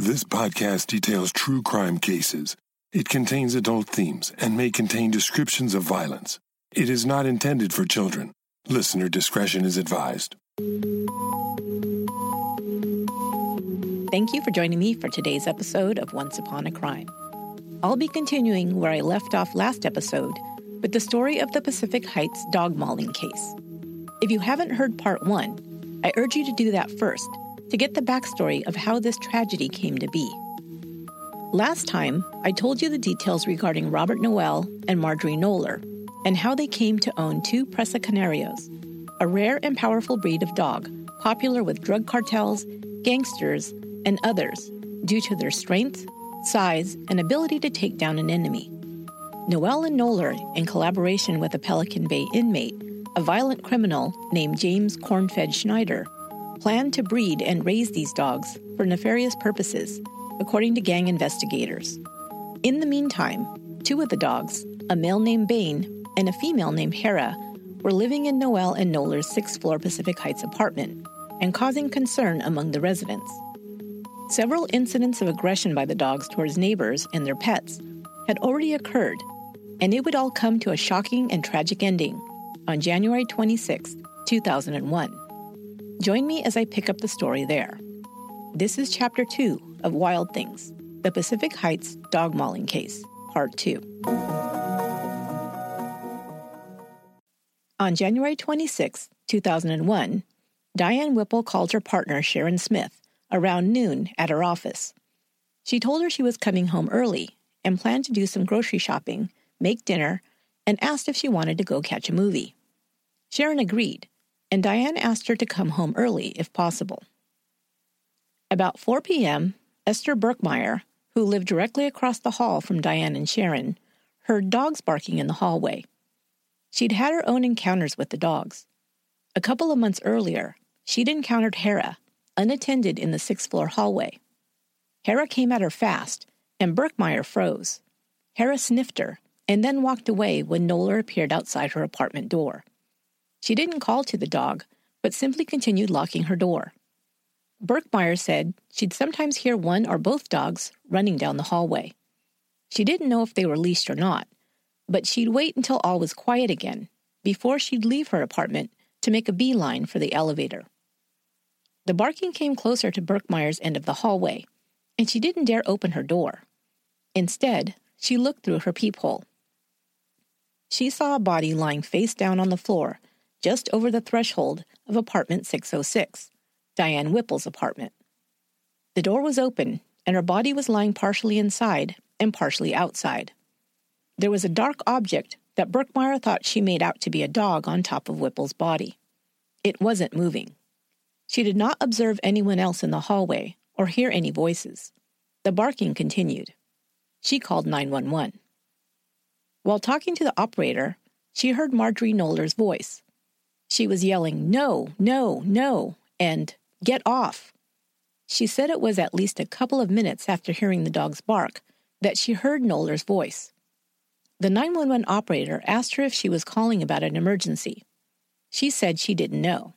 This podcast details true crime cases. It contains adult themes and may contain descriptions of violence. It is not intended for children. Listener discretion is advised. Thank you for joining me for today's episode of Once Upon a Crime. I'll be continuing where I left off last episode with the story of the Pacific Heights dog mauling case. If you haven't heard part one, I urge you to do that first to get the backstory of how this tragedy came to be. Last time, I told you the details regarding Robert Noel and Marjorie Knoller and how they came to own two Presa Canarios, a rare and powerful breed of dog popular with drug cartels, gangsters, and others due to their strength, size, and ability to take down an enemy. Noel and Knoller, in collaboration with a Pelican Bay inmate, a violent criminal named James Cornfed Schneider, planned to breed and raise these dogs for nefarious purposes, according to gang investigators. In the meantime, two of the dogs, a male named Bane and a female named Hera, were living in Noel and Knoller's sixth floor Pacific Heights apartment and causing concern among the residents. Several incidents of aggression by the dogs towards neighbors and their pets had already occurred, and it would all come to a shocking and tragic ending on January 26, 2001. Join me as I pick up the story there. This is Chapter 2 of Wild Things The Pacific Heights Dog Mauling Case, Part 2. On January 26, 2001, Diane Whipple called her partner Sharon Smith around noon at her office. She told her she was coming home early and planned to do some grocery shopping, make dinner, and asked if she wanted to go catch a movie. Sharon agreed, and Diane asked her to come home early if possible. About 4 p.m., Esther Birkmaier, who lived directly across the hall from Diane and Sharon, heard dogs barking in the hallway. She'd had her own encounters with the dogs. A couple of months earlier, she'd encountered Hera, unattended in the sixth floor hallway. Hera came at her fast, and Birkmaier froze. Hera sniffed her and then walked away when Knoller appeared outside her apartment door. She didn't call to the dog, but simply continued locking her door. Birkmaier said she'd sometimes hear one or both dogs running down the hallway. She didn't know if they were leashed or not, but she'd wait until all was quiet again before she'd leave her apartment to make a beeline for the elevator. The barking came closer to Birkmaier's end of the hallway, and she didn't dare open her door. Instead, she looked through her peephole. She saw a body lying face down on the floor just over the threshold of apartment 606, Diane Whipple's apartment. The door was open, and her body was lying partially inside and partially outside. There was a dark object that Birkmaier thought she made out to be a dog on top of Whipple's body. It wasn't moving. She did not observe anyone else in the hallway or hear any voices. The barking continued. She called 911. While talking to the operator, she heard Marjorie Knoller's voice. She was yelling, No, no, no, and get off. She said it was at least a couple of minutes after hearing the dog's bark that she heard Knoller's voice. The 911 operator asked her if she was calling about an emergency. She said she didn't know.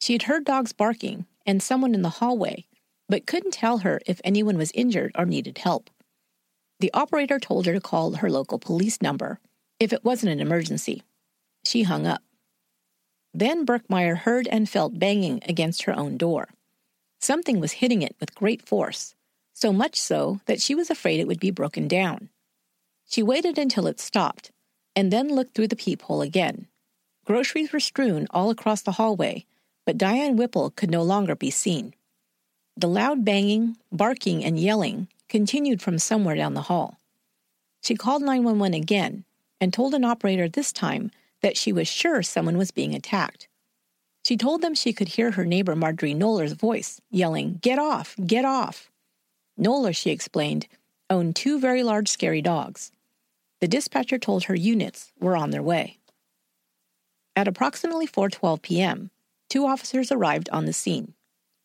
She had heard dogs barking and someone in the hallway, but couldn't tell her if anyone was injured or needed help. The operator told her to call her local police number if it wasn't an emergency. She hung up. Then Birkmaier heard and felt banging against her own door. Something was hitting it with great force, so much so that she was afraid it would be broken down. She waited until it stopped, and then looked through the peephole again. Groceries were strewn all across the hallway, but Diane Whipple could no longer be seen. The loud banging, barking, and yelling continued from somewhere down the hall. She called 911 again and told an operator this time that she was sure someone was being attacked. She told them she could hear her neighbor Marjorie Knoller's voice yelling, Get off! Get off! Knoller, she explained, owned two very large scary dogs. The dispatcher told her units were on their way. At approximately 4:12 p.m., two officers arrived on the scene.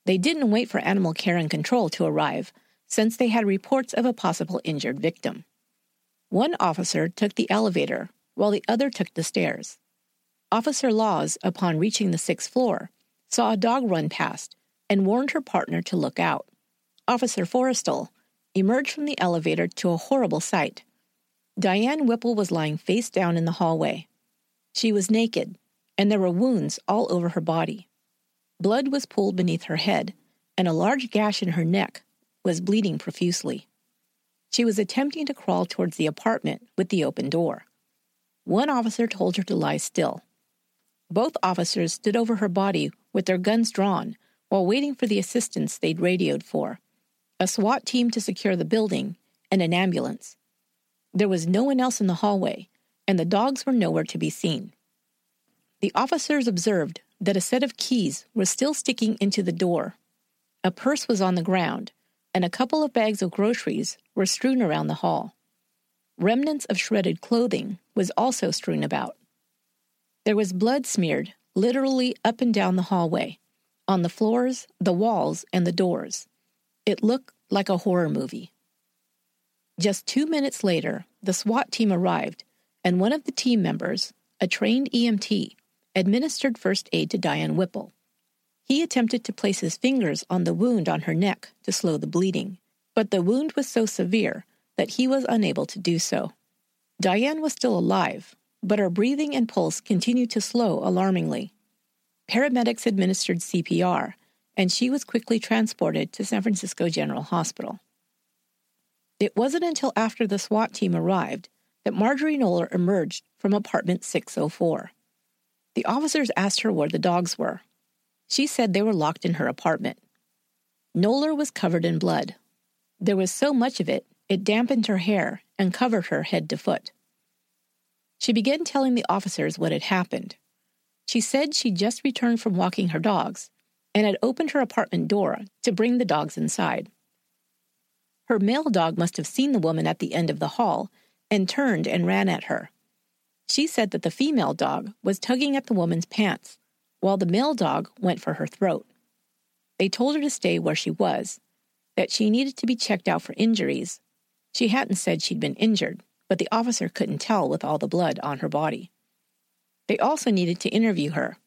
They didn't wait for animal care and control to arrive, since they had reports of a possible injured victim. One officer took the elevator, while the other took the stairs. Officer Laws, upon reaching the sixth floor, saw a dog run past and warned her partner to look out. Officer Forrestal emerged from the elevator to a horrible sight. Diane Whipple was lying face down in the hallway. She was naked, and there were wounds all over her body. Blood was pooled beneath her head, and a large gash in her neck was bleeding profusely. She was attempting to crawl towards the apartment with the open door. One officer told her to lie still. Both officers stood over her body with their guns drawn while waiting for the assistance they'd radioed for a SWAT team to secure the building, and an ambulance. There was no one else in the hallway, and the dogs were nowhere to be seen. The officers observed that a set of keys was still sticking into the door. A purse was on the ground, and a couple of bags of groceries were strewn around the hall. Remnants of shredded clothing was also strewn about. There was blood smeared literally up and down the hallway, on the floors, the walls, and the doors. It looked like a horror movie. Just two minutes later, the SWAT team arrived, and one of the team members, a trained EMT, administered first aid to Diane Whipple. He attempted to place his fingers on the wound on her neck to slow the bleeding, but the wound was so severe that he was unable to do so. Diane was still alive, but her breathing and pulse continued to slow alarmingly. Paramedics administered CPR, and she was quickly transported to San Francisco General Hospital. It wasn't until after the SWAT team arrived that Marjorie Knoller emerged from apartment 604. The officers asked her where the dogs were, she said they were locked in her apartment. Knoller was covered in blood. There was so much of it, it dampened her hair and covered her head to foot. She began telling the officers what had happened. She said she'd just returned from walking her dogs and had opened her apartment door to bring the dogs inside. Her male dog must have seen the woman at the end of the hall and turned and ran at her. She said that the female dog was tugging at the woman's pants while the male dog went for her throat. They told her to stay where she was, that she needed to be checked out for injuries. She hadn't said she'd been injured, but the officer couldn't tell with all the blood on her body. They also needed to interview her.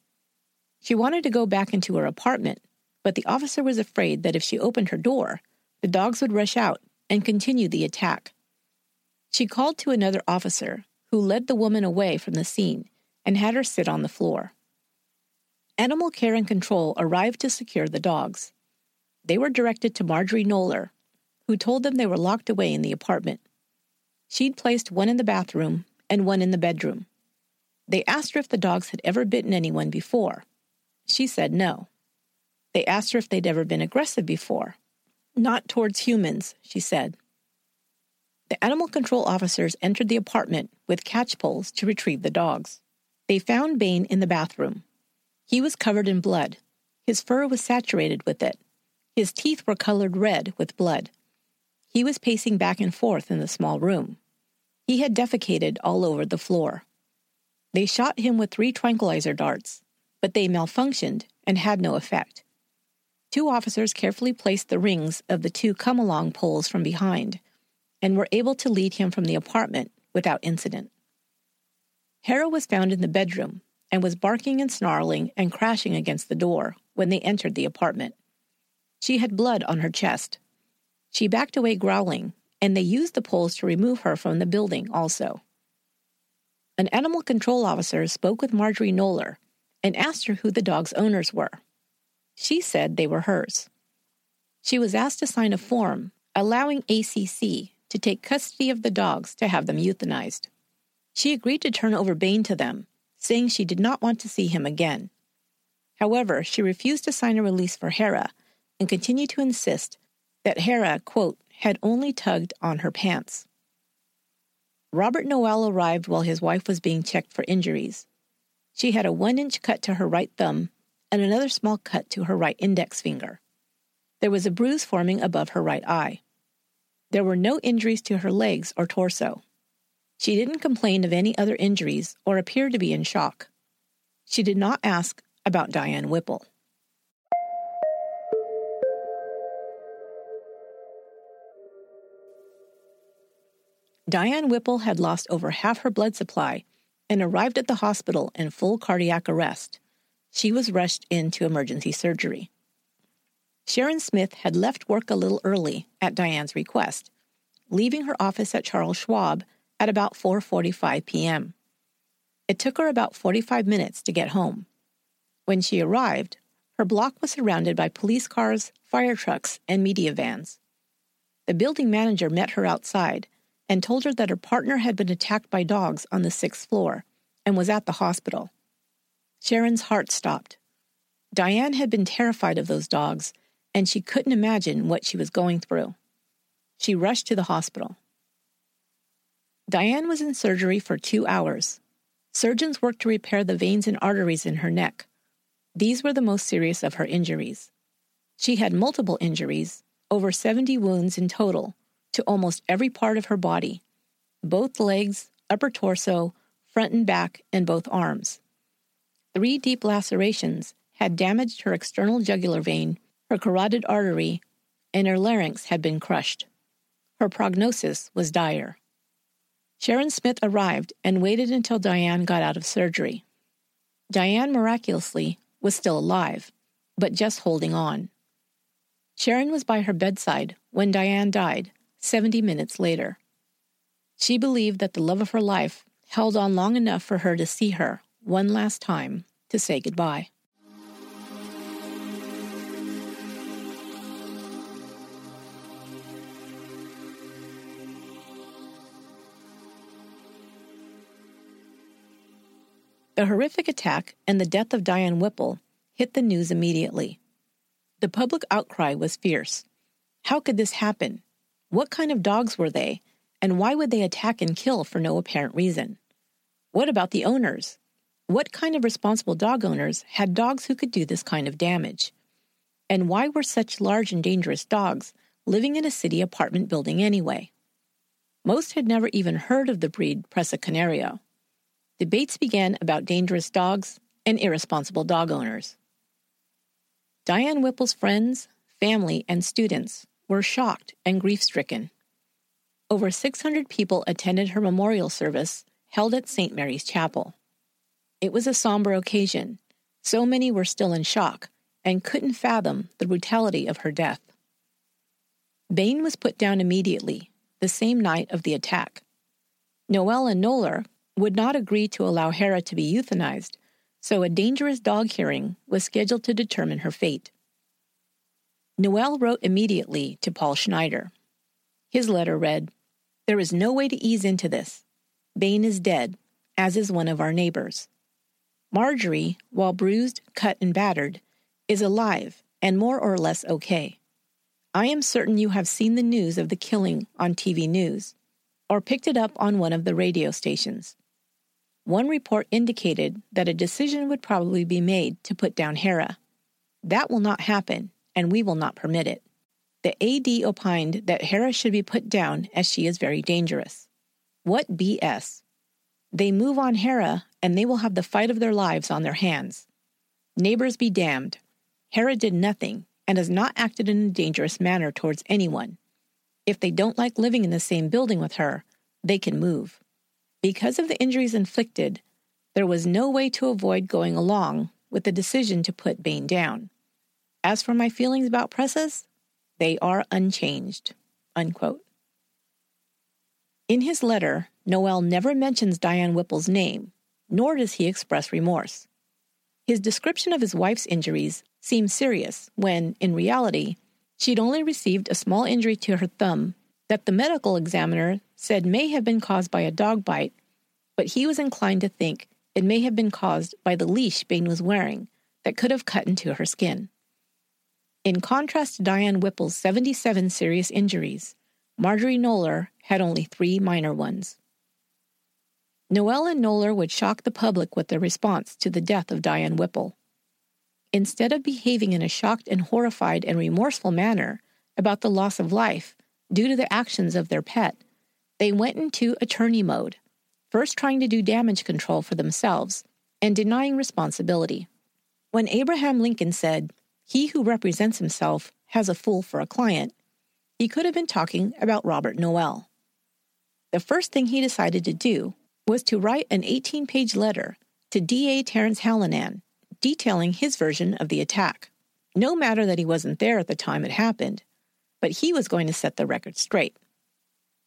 She wanted to go back into her apartment, but the officer was afraid that if she opened her door, the dogs would rush out and continue the attack. She called to another officer, who led the woman away from the scene and had her sit on the floor. Animal Care and Control arrived to secure the dogs. They were directed to Marjorie Knoller, who told them they were locked away in the apartment. She'd placed one in the bathroom and one in the bedroom. They asked her if the dogs had ever bitten anyone before. She said no. They asked her if they'd ever been aggressive before. Not towards humans, she said. The animal control officers entered the apartment with catch poles to retrieve the dogs. They found Bane in the bathroom. He was covered in blood. His fur was saturated with it. His teeth were colored red with blood. He was pacing back and forth in the small room. He had defecated all over the floor. They shot him with three tranquilizer darts, but they malfunctioned and had no effect. Two officers carefully placed the rings of the two come along poles from behind and were able to lead him from the apartment without incident. Hera was found in the bedroom and was barking and snarling and crashing against the door when they entered the apartment. She had blood on her chest. She backed away growling, and they used the poles to remove her from the building also. An animal control officer spoke with Marjorie Knoller and asked her who the dog's owners were. She said they were hers. She was asked to sign a form allowing ACC to take custody of the dogs to have them euthanized. She agreed to turn over Bane to them saying she did not want to see him again. However, she refused to sign a release for Hera and continued to insist that Hera, quote, had only tugged on her pants. Robert Noel arrived while his wife was being checked for injuries. She had a one inch cut to her right thumb and another small cut to her right index finger. There was a bruise forming above her right eye. There were no injuries to her legs or torso. She didn't complain of any other injuries or appear to be in shock. She did not ask about Diane Whipple. Diane Whipple had lost over half her blood supply and arrived at the hospital in full cardiac arrest. She was rushed into emergency surgery. Sharon Smith had left work a little early at Diane's request, leaving her office at Charles Schwab at about 4:45 p.m. It took her about 45 minutes to get home. When she arrived, her block was surrounded by police cars, fire trucks, and media vans. The building manager met her outside and told her that her partner had been attacked by dogs on the sixth floor and was at the hospital. Sharon's heart stopped. Diane had been terrified of those dogs, and she couldn't imagine what she was going through. She rushed to the hospital. Diane was in surgery for two hours. Surgeons worked to repair the veins and arteries in her neck. These were the most serious of her injuries. She had multiple injuries, over 70 wounds in total, to almost every part of her body both legs, upper torso, front and back, and both arms. Three deep lacerations had damaged her external jugular vein, her carotid artery, and her larynx had been crushed. Her prognosis was dire. Sharon Smith arrived and waited until Diane got out of surgery. Diane miraculously was still alive, but just holding on. Sharon was by her bedside when Diane died, 70 minutes later. She believed that the love of her life held on long enough for her to see her one last time to say goodbye. The horrific attack and the death of Diane Whipple hit the news immediately. The public outcry was fierce. How could this happen? What kind of dogs were they, and why would they attack and kill for no apparent reason? What about the owners? What kind of responsible dog owners had dogs who could do this kind of damage? And why were such large and dangerous dogs living in a city apartment building anyway? Most had never even heard of the breed Presa Canario. Debates began about dangerous dogs and irresponsible dog owners. Diane Whipple's friends, family, and students were shocked and grief stricken. Over 600 people attended her memorial service held at St. Mary's Chapel. It was a somber occasion. So many were still in shock and couldn't fathom the brutality of her death. Bane was put down immediately, the same night of the attack. Noel and Knoller would not agree to allow Hera to be euthanized so a dangerous dog hearing was scheduled to determine her fate. Noel wrote immediately to Paul Schneider. His letter read There is no way to ease into this. Bane is dead, as is one of our neighbors. Marjorie, while bruised, cut, and battered, is alive and more or less okay. I am certain you have seen the news of the killing on TV News or picked it up on one of the radio stations. One report indicated that a decision would probably be made to put down Hera. That will not happen, and we will not permit it. The AD opined that Hera should be put down as she is very dangerous. What BS! They move on Hera, and they will have the fight of their lives on their hands. Neighbors be damned. Hera did nothing and has not acted in a dangerous manner towards anyone. If they don't like living in the same building with her, they can move. Because of the injuries inflicted, there was no way to avoid going along with the decision to put Bane down. As for my feelings about Presas, they are unchanged. Unquote. In his letter, Noel never mentions Diane Whipple's name, nor does he express remorse. His description of his wife's injuries seems serious when, in reality, she'd only received a small injury to her thumb that the medical examiner said may have been caused by a dog bite, but he was inclined to think it may have been caused by the leash Bane was wearing that could have cut into her skin. In contrast to Diane Whipple's 77 serious injuries, Marjorie Knoller had only three minor ones. Noel and Knoller would shock the public with their response to the death of Diane Whipple. Instead of behaving in a shocked and horrified and remorseful manner about the loss of life due to the actions of their pet, they went into attorney mode, first trying to do damage control for themselves and denying responsibility. When Abraham Lincoln said, He who represents himself has a fool for a client, he could have been talking about Robert Noel. The first thing he decided to do was to write an 18 page letter to DA Terence Hallinan detailing his version of the attack. No matter that he wasn't there at the time it happened, but he was going to set the record straight.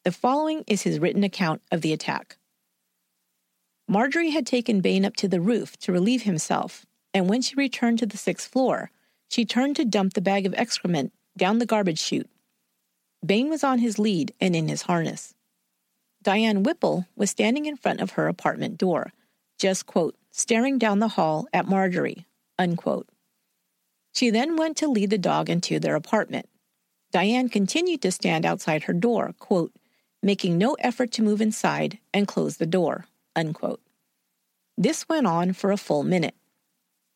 The following is his written account of the attack. Marjorie had taken Bane up to the roof to relieve himself, and when she returned to the sixth floor, she turned to dump the bag of excrement down the garbage chute. Bane was on his lead and in his harness. Diane Whipple was standing in front of her apartment door, just, quote, staring down the hall at Marjorie, unquote. She then went to lead the dog into their apartment. Diane continued to stand outside her door, quote, making no effort to move inside and close the door, unquote. This went on for a full minute.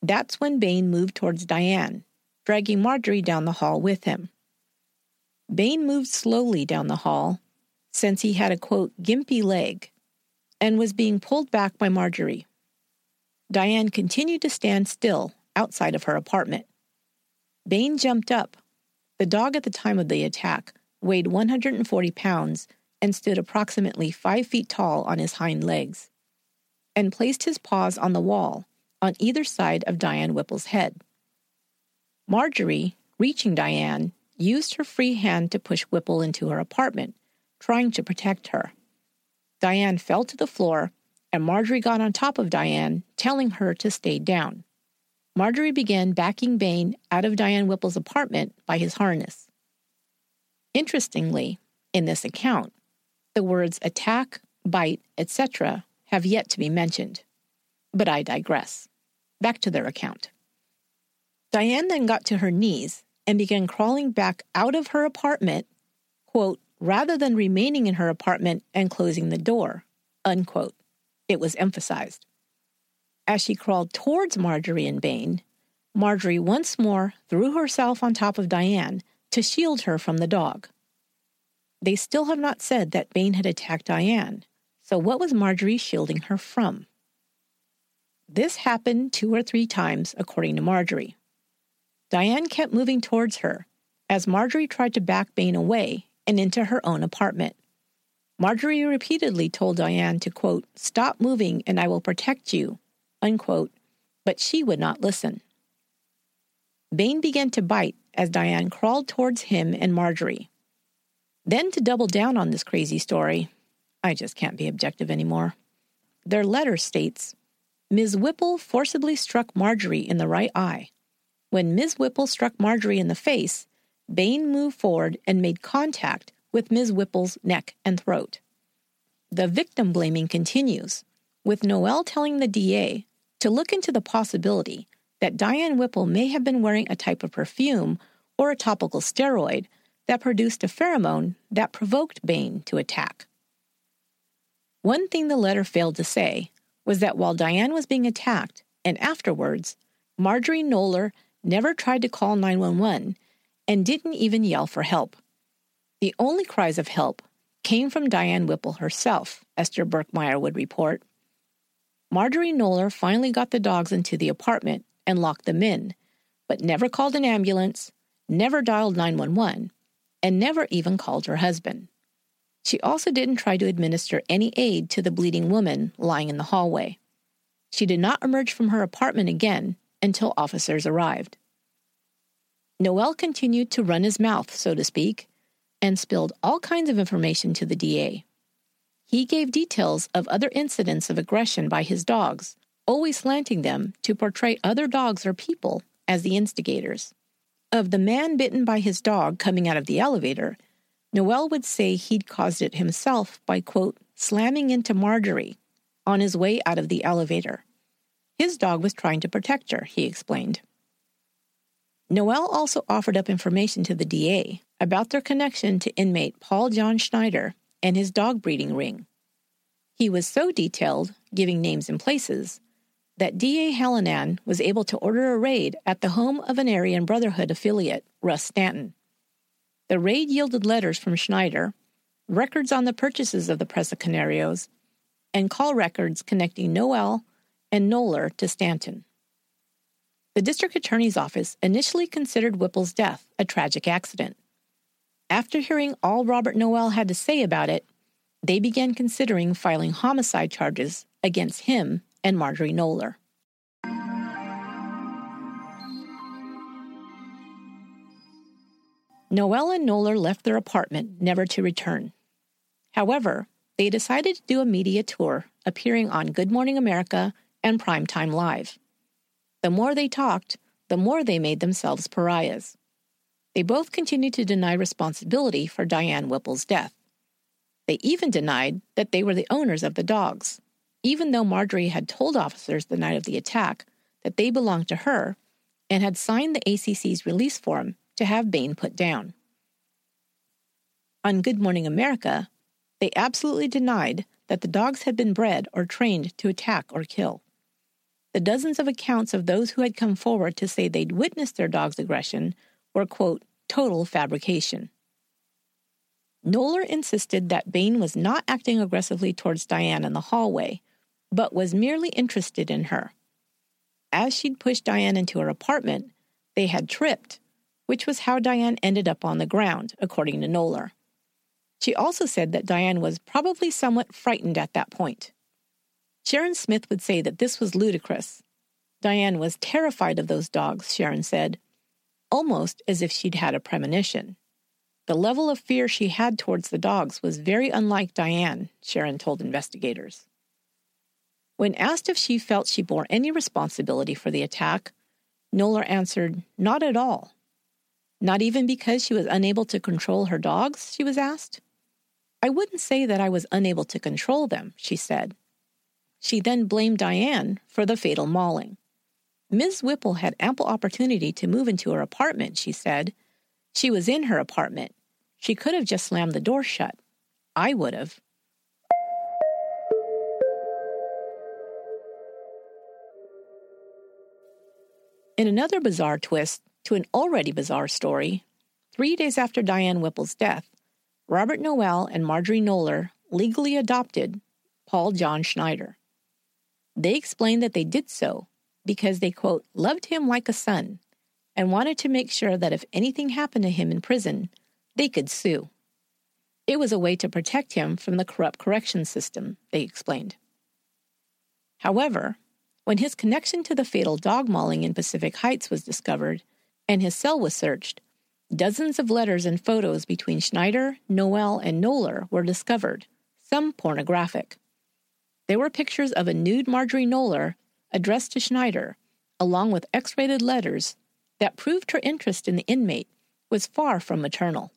That's when Bane moved towards Diane, dragging Marjorie down the hall with him. Bane moved slowly down the hall, since he had a quote, gimpy leg, and was being pulled back by Marjorie. Diane continued to stand still outside of her apartment. Bane jumped up, the dog at the time of the attack weighed 140 pounds and stood approximately five feet tall on his hind legs, and placed his paws on the wall on either side of Diane Whipple's head. Marjorie, reaching Diane, used her free hand to push Whipple into her apartment, trying to protect her. Diane fell to the floor, and Marjorie got on top of Diane, telling her to stay down. Marjorie began backing Bane out of Diane Whipple's apartment by his harness. Interestingly, in this account, the words attack, bite, etc. have yet to be mentioned. But I digress. Back to their account. Diane then got to her knees and began crawling back out of her apartment, quote, rather than remaining in her apartment and closing the door, unquote. It was emphasized. As she crawled towards Marjorie and Bane, Marjorie once more threw herself on top of Diane to shield her from the dog. They still have not said that Bane had attacked Diane, so what was Marjorie shielding her from? This happened two or three times, according to Marjorie. Diane kept moving towards her as Marjorie tried to back Bane away and into her own apartment. Marjorie repeatedly told Diane to, quote, stop moving and I will protect you, unquote, but she would not listen. Bane began to bite as Diane crawled towards him and Marjorie. Then, to double down on this crazy story, I just can't be objective anymore. Their letter states Ms. Whipple forcibly struck Marjorie in the right eye. When Ms. Whipple struck Marjorie in the face, Bane moved forward and made contact with Ms. Whipple's neck and throat. The victim blaming continues, with Noel telling the DA to look into the possibility that Diane Whipple may have been wearing a type of perfume or a topical steroid that produced a pheromone that provoked Bane to attack. One thing the letter failed to say was that while Diane was being attacked and afterwards, Marjorie Knoller never tried to call 911 and didn't even yell for help. The only cries of help came from Diane Whipple herself, Esther Birkmaier would report. Marjorie Knoller finally got the dogs into the apartment and locked them in, but never called an ambulance, never dialed 911, and never even called her husband. She also didn't try to administer any aid to the bleeding woman lying in the hallway. She did not emerge from her apartment again until officers arrived. Noel continued to run his mouth, so to speak, and spilled all kinds of information to the DA. He gave details of other incidents of aggression by his dogs, always slanting them to portray other dogs or people as the instigators. Of the man bitten by his dog coming out of the elevator, Noel would say he'd caused it himself by, quote, slamming into Marjorie on his way out of the elevator. His dog was trying to protect her, he explained. Noel also offered up information to the DA about their connection to inmate Paul John Schneider and his dog breeding ring. He was so detailed, giving names and places, that D.A. Hallinan was able to order a raid at the home of an Aryan Brotherhood affiliate, Russ Stanton. The raid yielded letters from Schneider, records on the purchases of the Presa Canarios, and call records connecting Noel and Knoller to Stanton. The district attorney's office initially considered Whipple's death a tragic accident. After hearing all Robert Noel had to say about it, they began considering filing homicide charges against him and Marjorie Knoller. Noel and Knoller left their apartment, never to return. However, they decided to do a media tour, appearing on Good Morning America and Primetime Live. The more they talked, the more they made themselves pariahs. They both continued to deny responsibility for Diane Whipple's death. They even denied that they were the owners of the dogs, even though Marjorie had told officers the night of the attack that they belonged to her and had signed the ACC's release form to have Bane put down. On Good Morning America, they absolutely denied that the dogs had been bred or trained to attack or kill. The dozens of accounts of those who had come forward to say they'd witnessed their dog's aggression were, quote, total fabrication. Knoller insisted that Bane was not acting aggressively towards Diane in the hallway, but was merely interested in her. As she'd pushed Diane into her apartment, they had tripped, which was how Diane ended up on the ground, according to Knoller. She also said that Diane was probably somewhat frightened at that point. Sharon Smith would say that this was ludicrous. Diane was terrified of those dogs, Sharon said, almost as if she'd had a premonition. The level of fear she had towards the dogs was very unlike Diane, Sharon told investigators. When asked if she felt she bore any responsibility for the attack, Knoller answered, Not at all. Not even because she was unable to control her dogs, she was asked. I wouldn't say that I was unable to control them, she said. She then blamed Diane for the fatal mauling. Ms. Whipple had ample opportunity to move into her apartment, she said. She was in her apartment. She could have just slammed the door shut. I would have. In another bizarre twist to an already bizarre story, three days after Diane Whipple's death, Robert Noel and Marjorie Knoller legally adopted Paul John Schneider. They explained that they did so because they, quote, loved him like a son and wanted to make sure that if anything happened to him in prison, they could sue. It was a way to protect him from the corrupt correction system, they explained. However, when his connection to the fatal dog mauling in Pacific Heights was discovered and his cell was searched, Dozens of letters and photos between Schneider, Noel, and Knoller were discovered, some pornographic. There were pictures of a nude Marjorie Knoller addressed to Schneider, along with X rated letters that proved her interest in the inmate was far from maternal.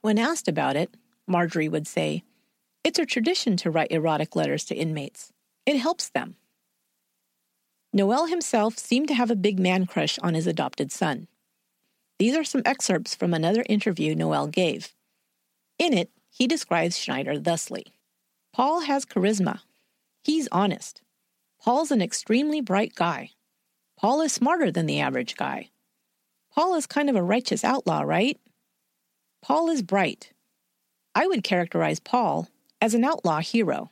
When asked about it, Marjorie would say, It's a tradition to write erotic letters to inmates. It helps them. Noel himself seemed to have a big man crush on his adopted son. These are some excerpts from another interview Noel gave. In it, he describes Schneider thusly Paul has charisma. He's honest. Paul's an extremely bright guy. Paul is smarter than the average guy. Paul is kind of a righteous outlaw, right? Paul is bright. I would characterize Paul as an outlaw hero.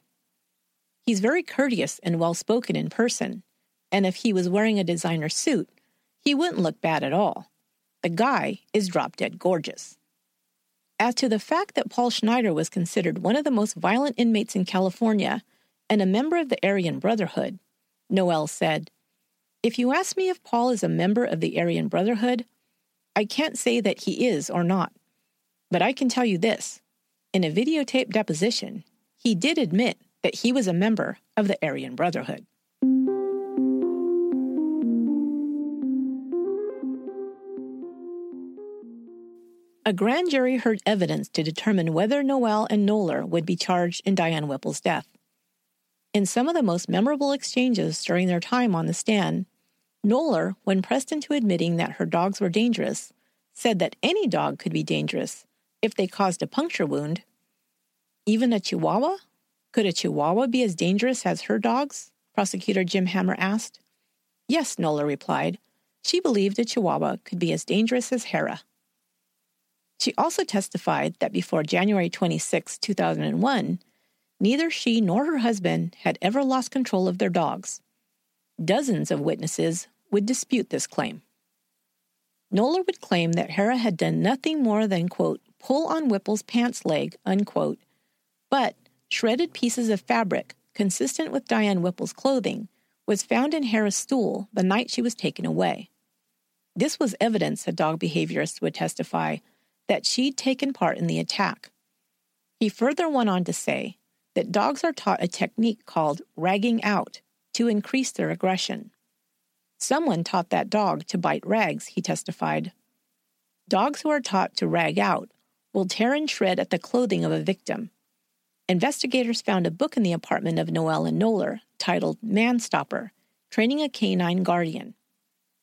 He's very courteous and well spoken in person, and if he was wearing a designer suit, he wouldn't look bad at all. The guy is drop dead gorgeous. As to the fact that Paul Schneider was considered one of the most violent inmates in California and a member of the Aryan Brotherhood, Noel said, If you ask me if Paul is a member of the Aryan Brotherhood, I can't say that he is or not. But I can tell you this in a videotape deposition, he did admit that he was a member of the Aryan Brotherhood. A grand jury heard evidence to determine whether Noel and Knoller would be charged in Diane Whipple's death. In some of the most memorable exchanges during their time on the stand, Knoller, when pressed into admitting that her dogs were dangerous, said that any dog could be dangerous if they caused a puncture wound. Even a Chihuahua? Could a Chihuahua be as dangerous as her dogs? Prosecutor Jim Hammer asked. Yes, Knoller replied. She believed a Chihuahua could be as dangerous as Hera. She also testified that before January 26, 2001, neither she nor her husband had ever lost control of their dogs. Dozens of witnesses would dispute this claim. Knoller would claim that Hera had done nothing more than, quote, pull on Whipple's pants leg, unquote, but shredded pieces of fabric consistent with Diane Whipple's clothing was found in Hera's stool the night she was taken away. This was evidence, a dog behaviorists would testify, that she'd taken part in the attack. He further went on to say that dogs are taught a technique called ragging out to increase their aggression. Someone taught that dog to bite rags, he testified. Dogs who are taught to rag out will tear and shred at the clothing of a victim. Investigators found a book in the apartment of Noel and Knoller titled Man Stopper Training a Canine Guardian.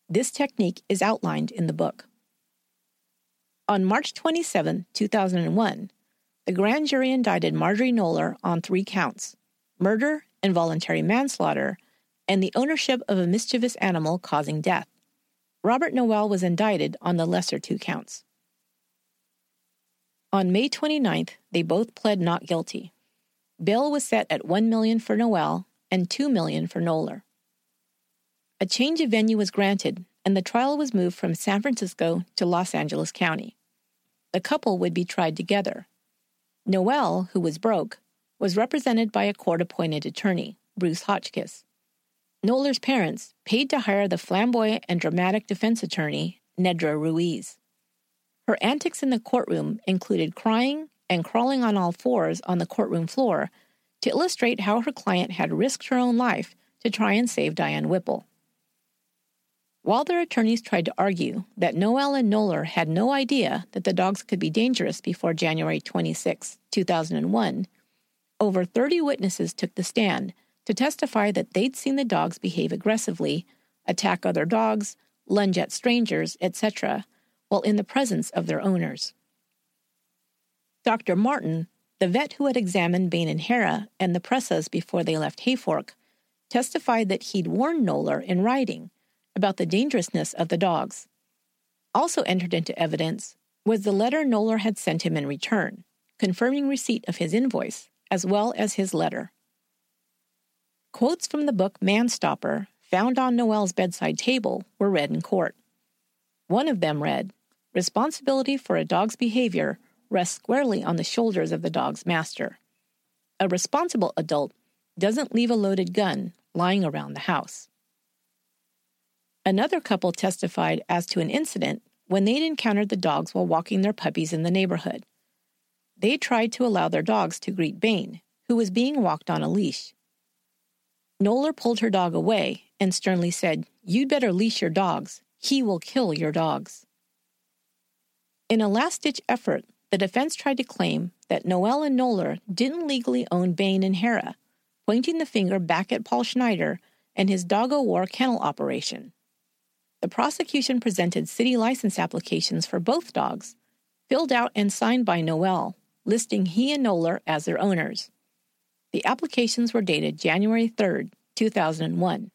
This technique is outlined in the book. On March 27, 2001, the grand jury indicted Marjorie Knoller on three counts murder, involuntary manslaughter, and the ownership of a mischievous animal causing death. Robert Noel was indicted on the lesser two counts. On May 29th, they both pled not guilty. Bail was set at 1 million for Noel and 2 million for Knoller. A change of venue was granted, and the trial was moved from San Francisco to Los Angeles County. The couple would be tried together. Noel, who was broke, was represented by a court appointed attorney, Bruce Hotchkiss. Knoller's parents paid to hire the flamboyant and dramatic defense attorney, Nedra Ruiz. Her antics in the courtroom included crying and crawling on all fours on the courtroom floor to illustrate how her client had risked her own life to try and save Diane Whipple. While their attorneys tried to argue that Noel and Knoller had no idea that the dogs could be dangerous before January 26, 2001, over 30 witnesses took the stand to testify that they'd seen the dogs behave aggressively, attack other dogs, lunge at strangers, etc., while in the presence of their owners. Dr. Martin, the vet who had examined Bane and Hera and the Presas before they left Hayfork, testified that he'd warned Knoller in writing about the dangerousness of the dogs. Also entered into evidence was the letter Knoller had sent him in return, confirming receipt of his invoice, as well as his letter. Quotes from the book Manstopper, found on Noel's bedside table, were read in court. One of them read Responsibility for a dog's behavior rests squarely on the shoulders of the dog's master. A responsible adult doesn't leave a loaded gun lying around the house. Another couple testified as to an incident when they'd encountered the dogs while walking their puppies in the neighborhood. They tried to allow their dogs to greet Bane, who was being walked on a leash. Knoller pulled her dog away and sternly said, You'd better leash your dogs. He will kill your dogs. In a last ditch effort, the defense tried to claim that Noel and Knoller didn't legally own Bane and Hera, pointing the finger back at Paul Schneider and his Dog-O-War kennel operation. The prosecution presented city license applications for both dogs, filled out and signed by Noel, listing he and Knoller as their owners. The applications were dated January 3, 2001,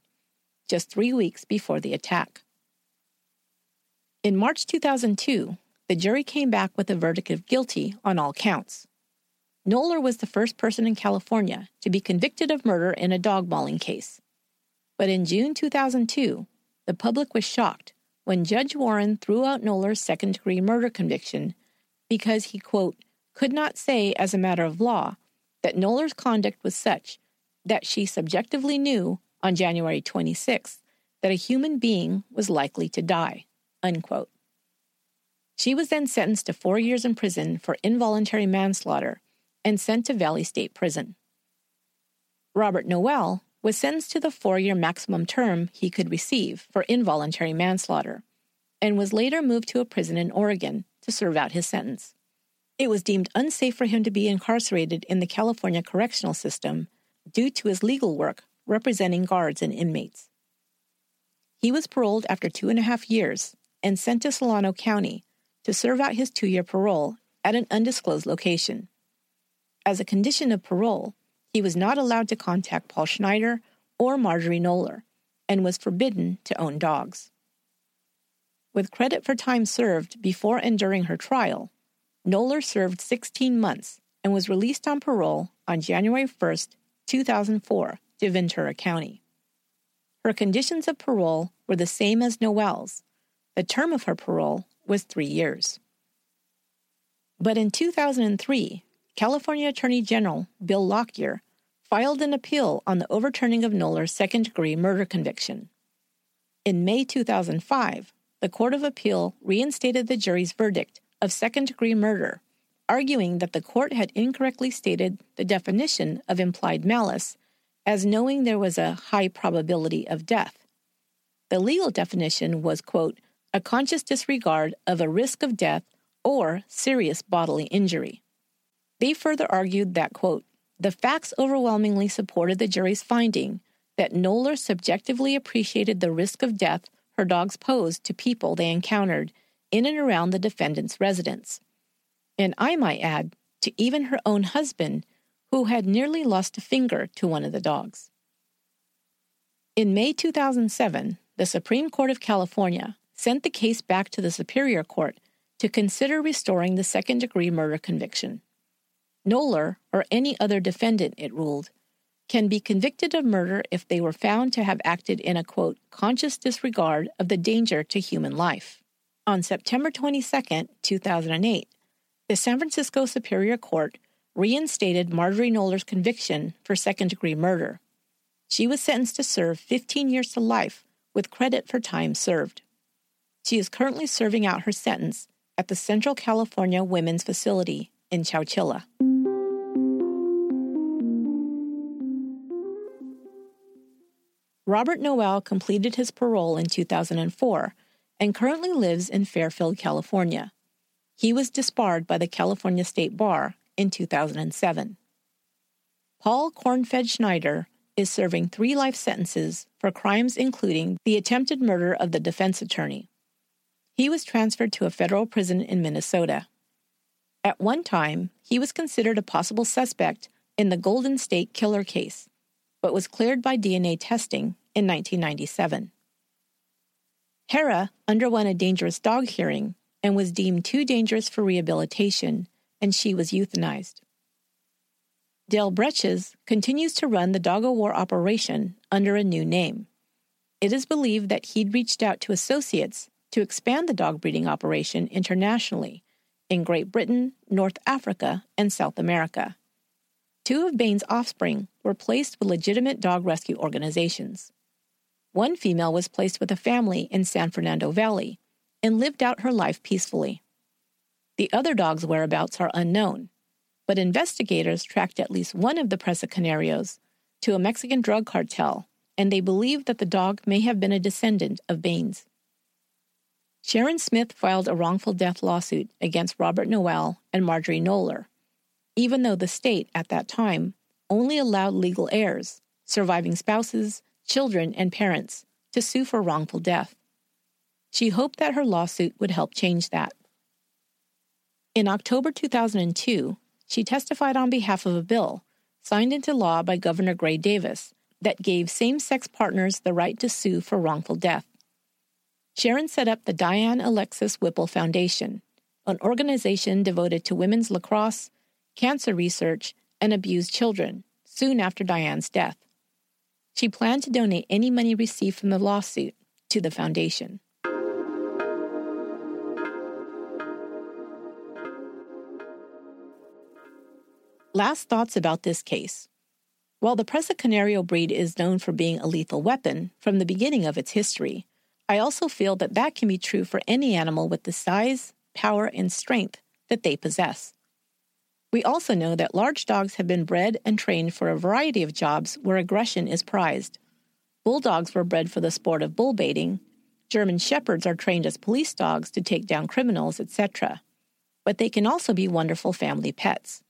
just three weeks before the attack. In March 2002, the jury came back with a verdict of guilty on all counts. Knoller was the first person in California to be convicted of murder in a dog mauling case. But in June 2002, the public was shocked when Judge Warren threw out Knoller's second degree murder conviction because he, quote, could not say as a matter of law that Knoller's conduct was such that she subjectively knew on January 26th that a human being was likely to die. Unquote. She was then sentenced to four years in prison for involuntary manslaughter and sent to Valley State Prison. Robert Noel was sentenced to the four year maximum term he could receive for involuntary manslaughter and was later moved to a prison in Oregon to serve out his sentence it was deemed unsafe for him to be incarcerated in the California correctional system due to his legal work representing guards and inmates. He was paroled after two and a half years and sent to Solano County to serve out his two year parole at an undisclosed location. As a condition of parole, he was not allowed to contact Paul Schneider or Marjorie Knoller and was forbidden to own dogs. With credit for time served before and during her trial, Knoller served 16 months and was released on parole on January 1, 2004, to Ventura County. Her conditions of parole were the same as Noel's. The term of her parole was three years. But in 2003, California Attorney General Bill Lockyer filed an appeal on the overturning of Knoller's second degree murder conviction. In May 2005, the Court of Appeal reinstated the jury's verdict of second degree murder, arguing that the court had incorrectly stated the definition of implied malice as knowing there was a high probability of death. The legal definition was, quote, a conscious disregard of a risk of death or serious bodily injury. They further argued that, quote, the facts overwhelmingly supported the jury's finding that Knoller subjectively appreciated the risk of death her dogs posed to people they encountered in and around the defendant's residence. And I might add, to even her own husband, who had nearly lost a finger to one of the dogs. In May 2007, the Supreme Court of California sent the case back to the Superior Court to consider restoring the second degree murder conviction. Knoller, or any other defendant, it ruled, can be convicted of murder if they were found to have acted in a quote, conscious disregard of the danger to human life. On September 22, 2008, the San Francisco Superior Court reinstated Marjorie Knoller's conviction for second degree murder. She was sentenced to serve 15 years to life with credit for time served. She is currently serving out her sentence at the Central California Women's Facility in Chowchilla. Robert Noel completed his parole in 2004 and currently lives in Fairfield, California. He was disbarred by the California State Bar in 2007. Paul Cornfed Schneider is serving three life sentences for crimes including the attempted murder of the defense attorney. He was transferred to a federal prison in Minnesota. At one time, he was considered a possible suspect in the Golden State Killer case, but was cleared by DNA testing in 1997. Hera underwent a dangerous dog hearing and was deemed too dangerous for rehabilitation, and she was euthanized. Dale Bretches continues to run the Dog-O-War operation under a new name. It is believed that he'd reached out to associates to expand the dog breeding operation internationally in Great Britain, North Africa, and South America. Two of Bane's offspring were placed with legitimate dog rescue organizations. One female was placed with a family in San Fernando Valley and lived out her life peacefully. The other dog's whereabouts are unknown, but investigators tracked at least one of the Presa Canarios to a Mexican drug cartel, and they believe that the dog may have been a descendant of Bane's. Sharon Smith filed a wrongful death lawsuit against Robert Noel and Marjorie Knoller, even though the state at that time only allowed legal heirs, surviving spouses, children, and parents to sue for wrongful death. She hoped that her lawsuit would help change that. In October 2002, she testified on behalf of a bill signed into law by Governor Gray Davis that gave same sex partners the right to sue for wrongful death. Sharon set up the Diane Alexis Whipple Foundation, an organization devoted to women's lacrosse, cancer research, and abused children, soon after Diane's death. She planned to donate any money received from the lawsuit to the foundation. Last thoughts about this case. While the Presa Canario breed is known for being a lethal weapon from the beginning of its history, I also feel that that can be true for any animal with the size, power, and strength that they possess. We also know that large dogs have been bred and trained for a variety of jobs where aggression is prized. Bulldogs were bred for the sport of bull baiting. German shepherds are trained as police dogs to take down criminals, etc. But they can also be wonderful family pets.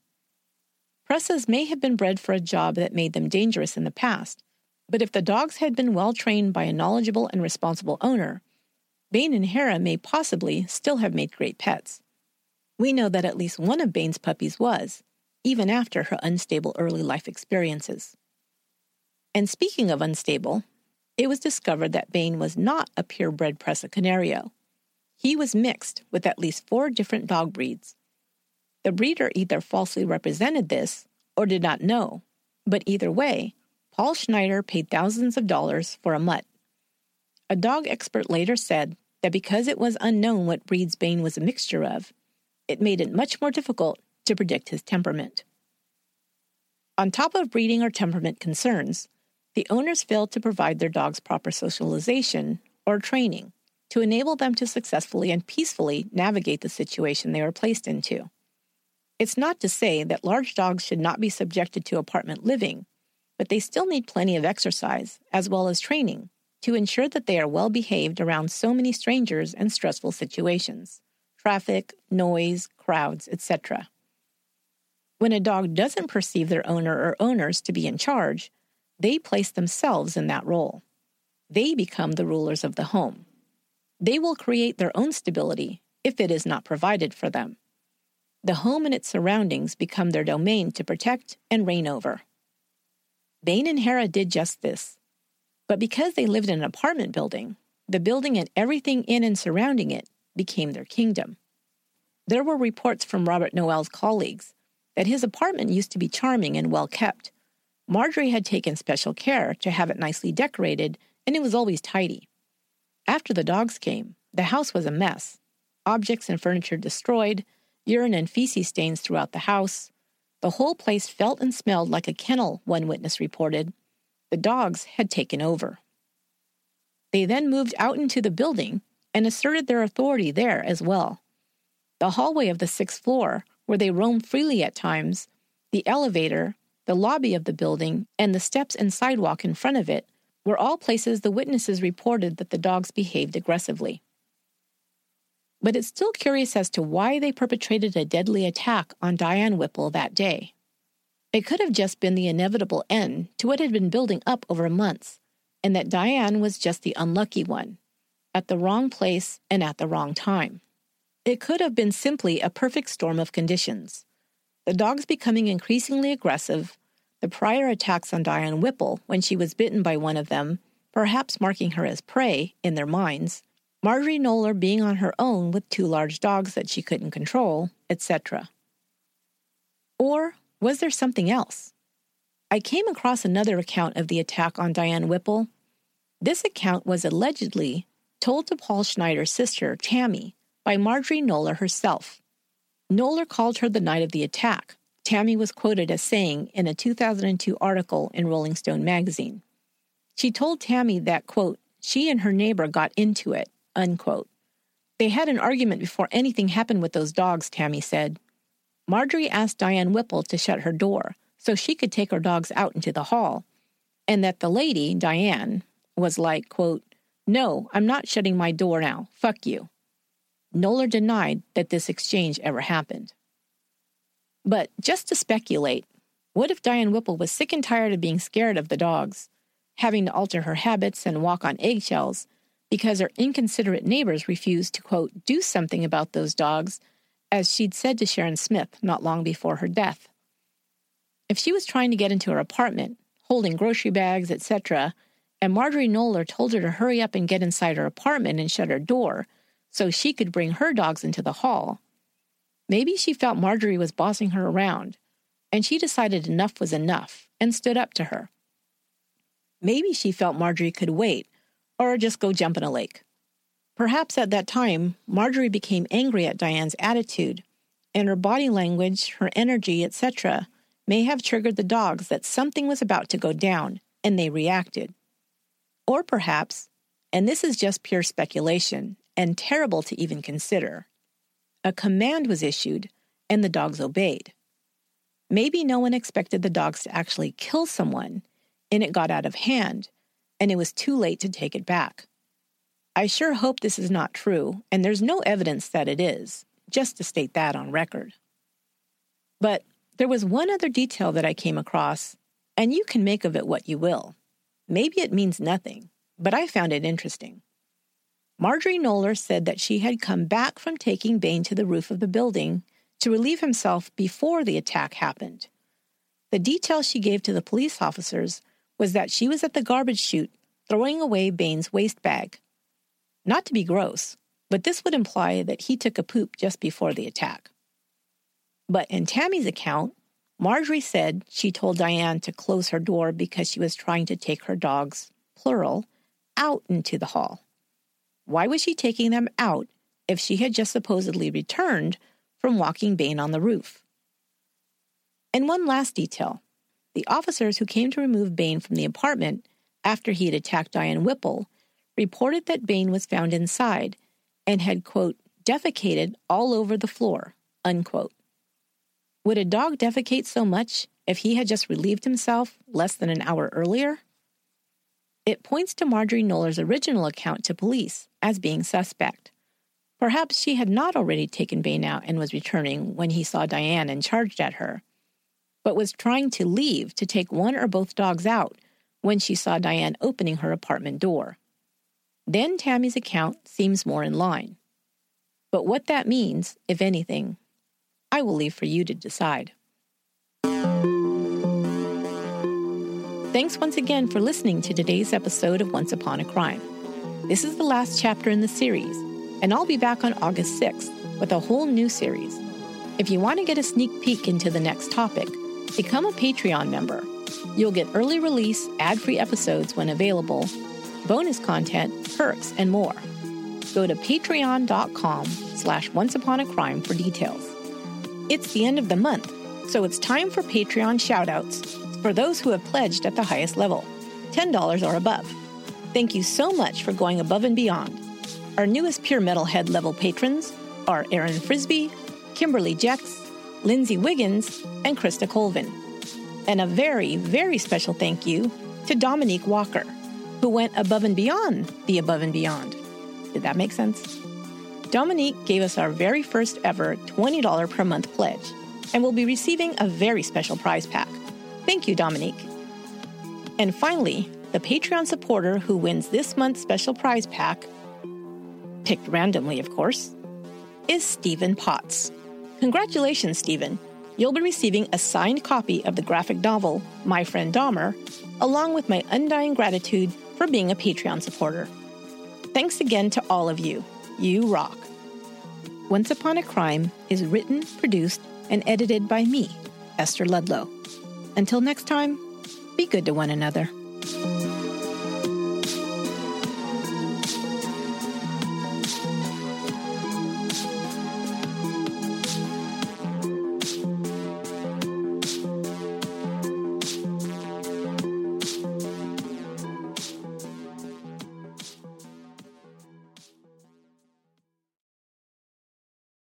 Presas may have been bred for a job that made them dangerous in the past, but if the dogs had been well trained by a knowledgeable and responsible owner, Bane and Hera may possibly still have made great pets. We know that at least one of Bane's puppies was, even after her unstable early life experiences. And speaking of unstable, it was discovered that Bane was not a purebred Presa Canario. He was mixed with at least four different dog breeds. The breeder either falsely represented this or did not know, but either way, Paul Schneider paid thousands of dollars for a mutt. A dog expert later said that because it was unknown what breeds Bane was a mixture of, it made it much more difficult to predict his temperament. On top of breeding or temperament concerns, the owners failed to provide their dogs proper socialization or training, to enable them to successfully and peacefully navigate the situation they were placed into. It's not to say that large dogs should not be subjected to apartment living, but they still need plenty of exercise, as well as training, to ensure that they are well behaved around so many strangers and stressful situations traffic, noise, crowds, etc. When a dog doesn't perceive their owner or owners to be in charge, they place themselves in that role. They become the rulers of the home. They will create their own stability if it is not provided for them. The home and its surroundings become their domain to protect and reign over. Bane and Hera did just this. But because they lived in an apartment building, the building and everything in and surrounding it became their kingdom. There were reports from Robert Noel's colleagues that his apartment used to be charming and well kept. Marjorie had taken special care to have it nicely decorated, and it was always tidy. After the dogs came, the house was a mess. Objects and furniture destroyed, urine and feces stains throughout the house. The whole place felt and smelled like a kennel, one witness reported. The dogs had taken over. They then moved out into the building and asserted their authority there as well. The hallway of the sixth floor, where they roamed freely at times, the elevator, the lobby of the building, and the steps and sidewalk in front of it were all places the witnesses reported that the dogs behaved aggressively but it's still curious as to why they perpetrated a deadly attack on Diane Whipple that day. It could have just been the inevitable end to what had been building up over months, and that Diane was just the unlucky one, at the wrong place and at the wrong time. It could have been simply a perfect storm of conditions. The dogs becoming increasingly aggressive, the prior attacks on Diane Whipple when she was bitten by one of them, perhaps marking her as prey in their minds, Marjorie Knoller being on her own with two large dogs that she couldn't control, etc. Or was there something else? I came across another account of the attack on Diane Whipple. This account was allegedly told to Paul Schneider's sister, Tammy, by Marjorie Knoller herself. Knoller called her the night of the attack. Tammy was quoted as saying in a 2002 article in Rolling Stone magazine. She told Tammy that, quote, she and her neighbor got into it Unquote. They had an argument before anything happened with those dogs, Tammy said. Marjorie asked Diane Whipple to shut her door so she could take her dogs out into the hall, and that the lady, Diane, was like, quote, No, I'm not shutting my door now. Fuck you. Knoller denied that this exchange ever happened. But just to speculate, what if Diane Whipple was sick and tired of being scared of the dogs, having to alter her habits and walk on eggshells, because her inconsiderate neighbors refused to, quote, do something about those dogs, as she'd said to Sharon Smith not long before her death. If she was trying to get into her apartment, holding grocery bags, etc., and Marjorie Knoller told her to hurry up and get inside her apartment and shut her door so she could bring her dogs into the hall, maybe she felt Marjorie was bossing her around, and she decided enough was enough and stood up to her. Maybe she felt Marjorie could wait or just go jump in a lake. Perhaps at that time, Marjorie became angry at Diane's attitude, and her body language, her energy, etc., may have triggered the dogs that something was about to go down, and they reacted. Or perhaps, and this is just pure speculation and terrible to even consider, a command was issued and the dogs obeyed. Maybe no one expected the dogs to actually kill someone, and it got out of hand, and it was too late to take it back. I sure hope this is not true, and there's no evidence that it is, just to state that on record. But there was one other detail that I came across, and you can make of it what you will. Maybe it means nothing, but I found it interesting. Marjorie Knoller said that she had come back from taking Bane to the roof of the building to relieve himself before the attack happened. The detail she gave to the police officers was that she was at the garbage chute throwing away Bane's waste bag. Not to be gross, but this would imply that he took a poop just before the attack. But in Tammy's account, Marjorie said she told Diane to close her door because she was trying to take her dogs, plural, out into the hall. Why was she taking them out if she had just supposedly returned from walking Bane on the roof? And one last detail the officers who came to remove Bane from the apartment after he had attacked Diane Whipple reported that Bane was found inside and had, quote, defecated all over the floor, unquote. Would a dog defecate so much if he had just relieved himself less than an hour earlier? It points to Marjorie Knoller's original account to police as being suspect. Perhaps she had not already taken Bane out and was returning when he saw Diane and charged at her, but was trying to leave to take one or both dogs out when she saw Diane opening her apartment door. Then Tammy's account seems more in line. But what that means, if anything, I will leave for you to decide. Thanks once again for listening to today's episode of Once Upon a Crime. This is the last chapter in the series, and I'll be back on August 6th with a whole new series. If you want to get a sneak peek into the next topic, become a Patreon member. You'll get early release, ad-free episodes when available, bonus content, perks, and more. Go to patreon.com slash onceupon for details. It's the end of the month, so it's time for Patreon shoutouts for those who have pledged at the highest level, $10 or above. Thank you so much for going above and beyond. Our newest Pure Metalhead level patrons are Aaron Frisbee, Kimberly Jex, Lindsay Wiggins, and Krista Colvin. And a very, very special thank you to Dominique Walker, who went above and beyond the above and beyond. Did that make sense? Dominique gave us our very first ever $20 per month pledge and will be receiving a very special prize pack. Thank you, Dominique. And finally, the Patreon supporter who wins this month's special prize pack, picked randomly, of course, is Stephen Potts. Congratulations, Stephen. You'll be receiving a signed copy of the graphic novel, My Friend Dahmer, along with my undying gratitude for being a Patreon supporter. Thanks again to all of you. You rock. Once Upon a Crime is written, produced, and edited by me, Esther Ludlow. Until next time, be good to one another.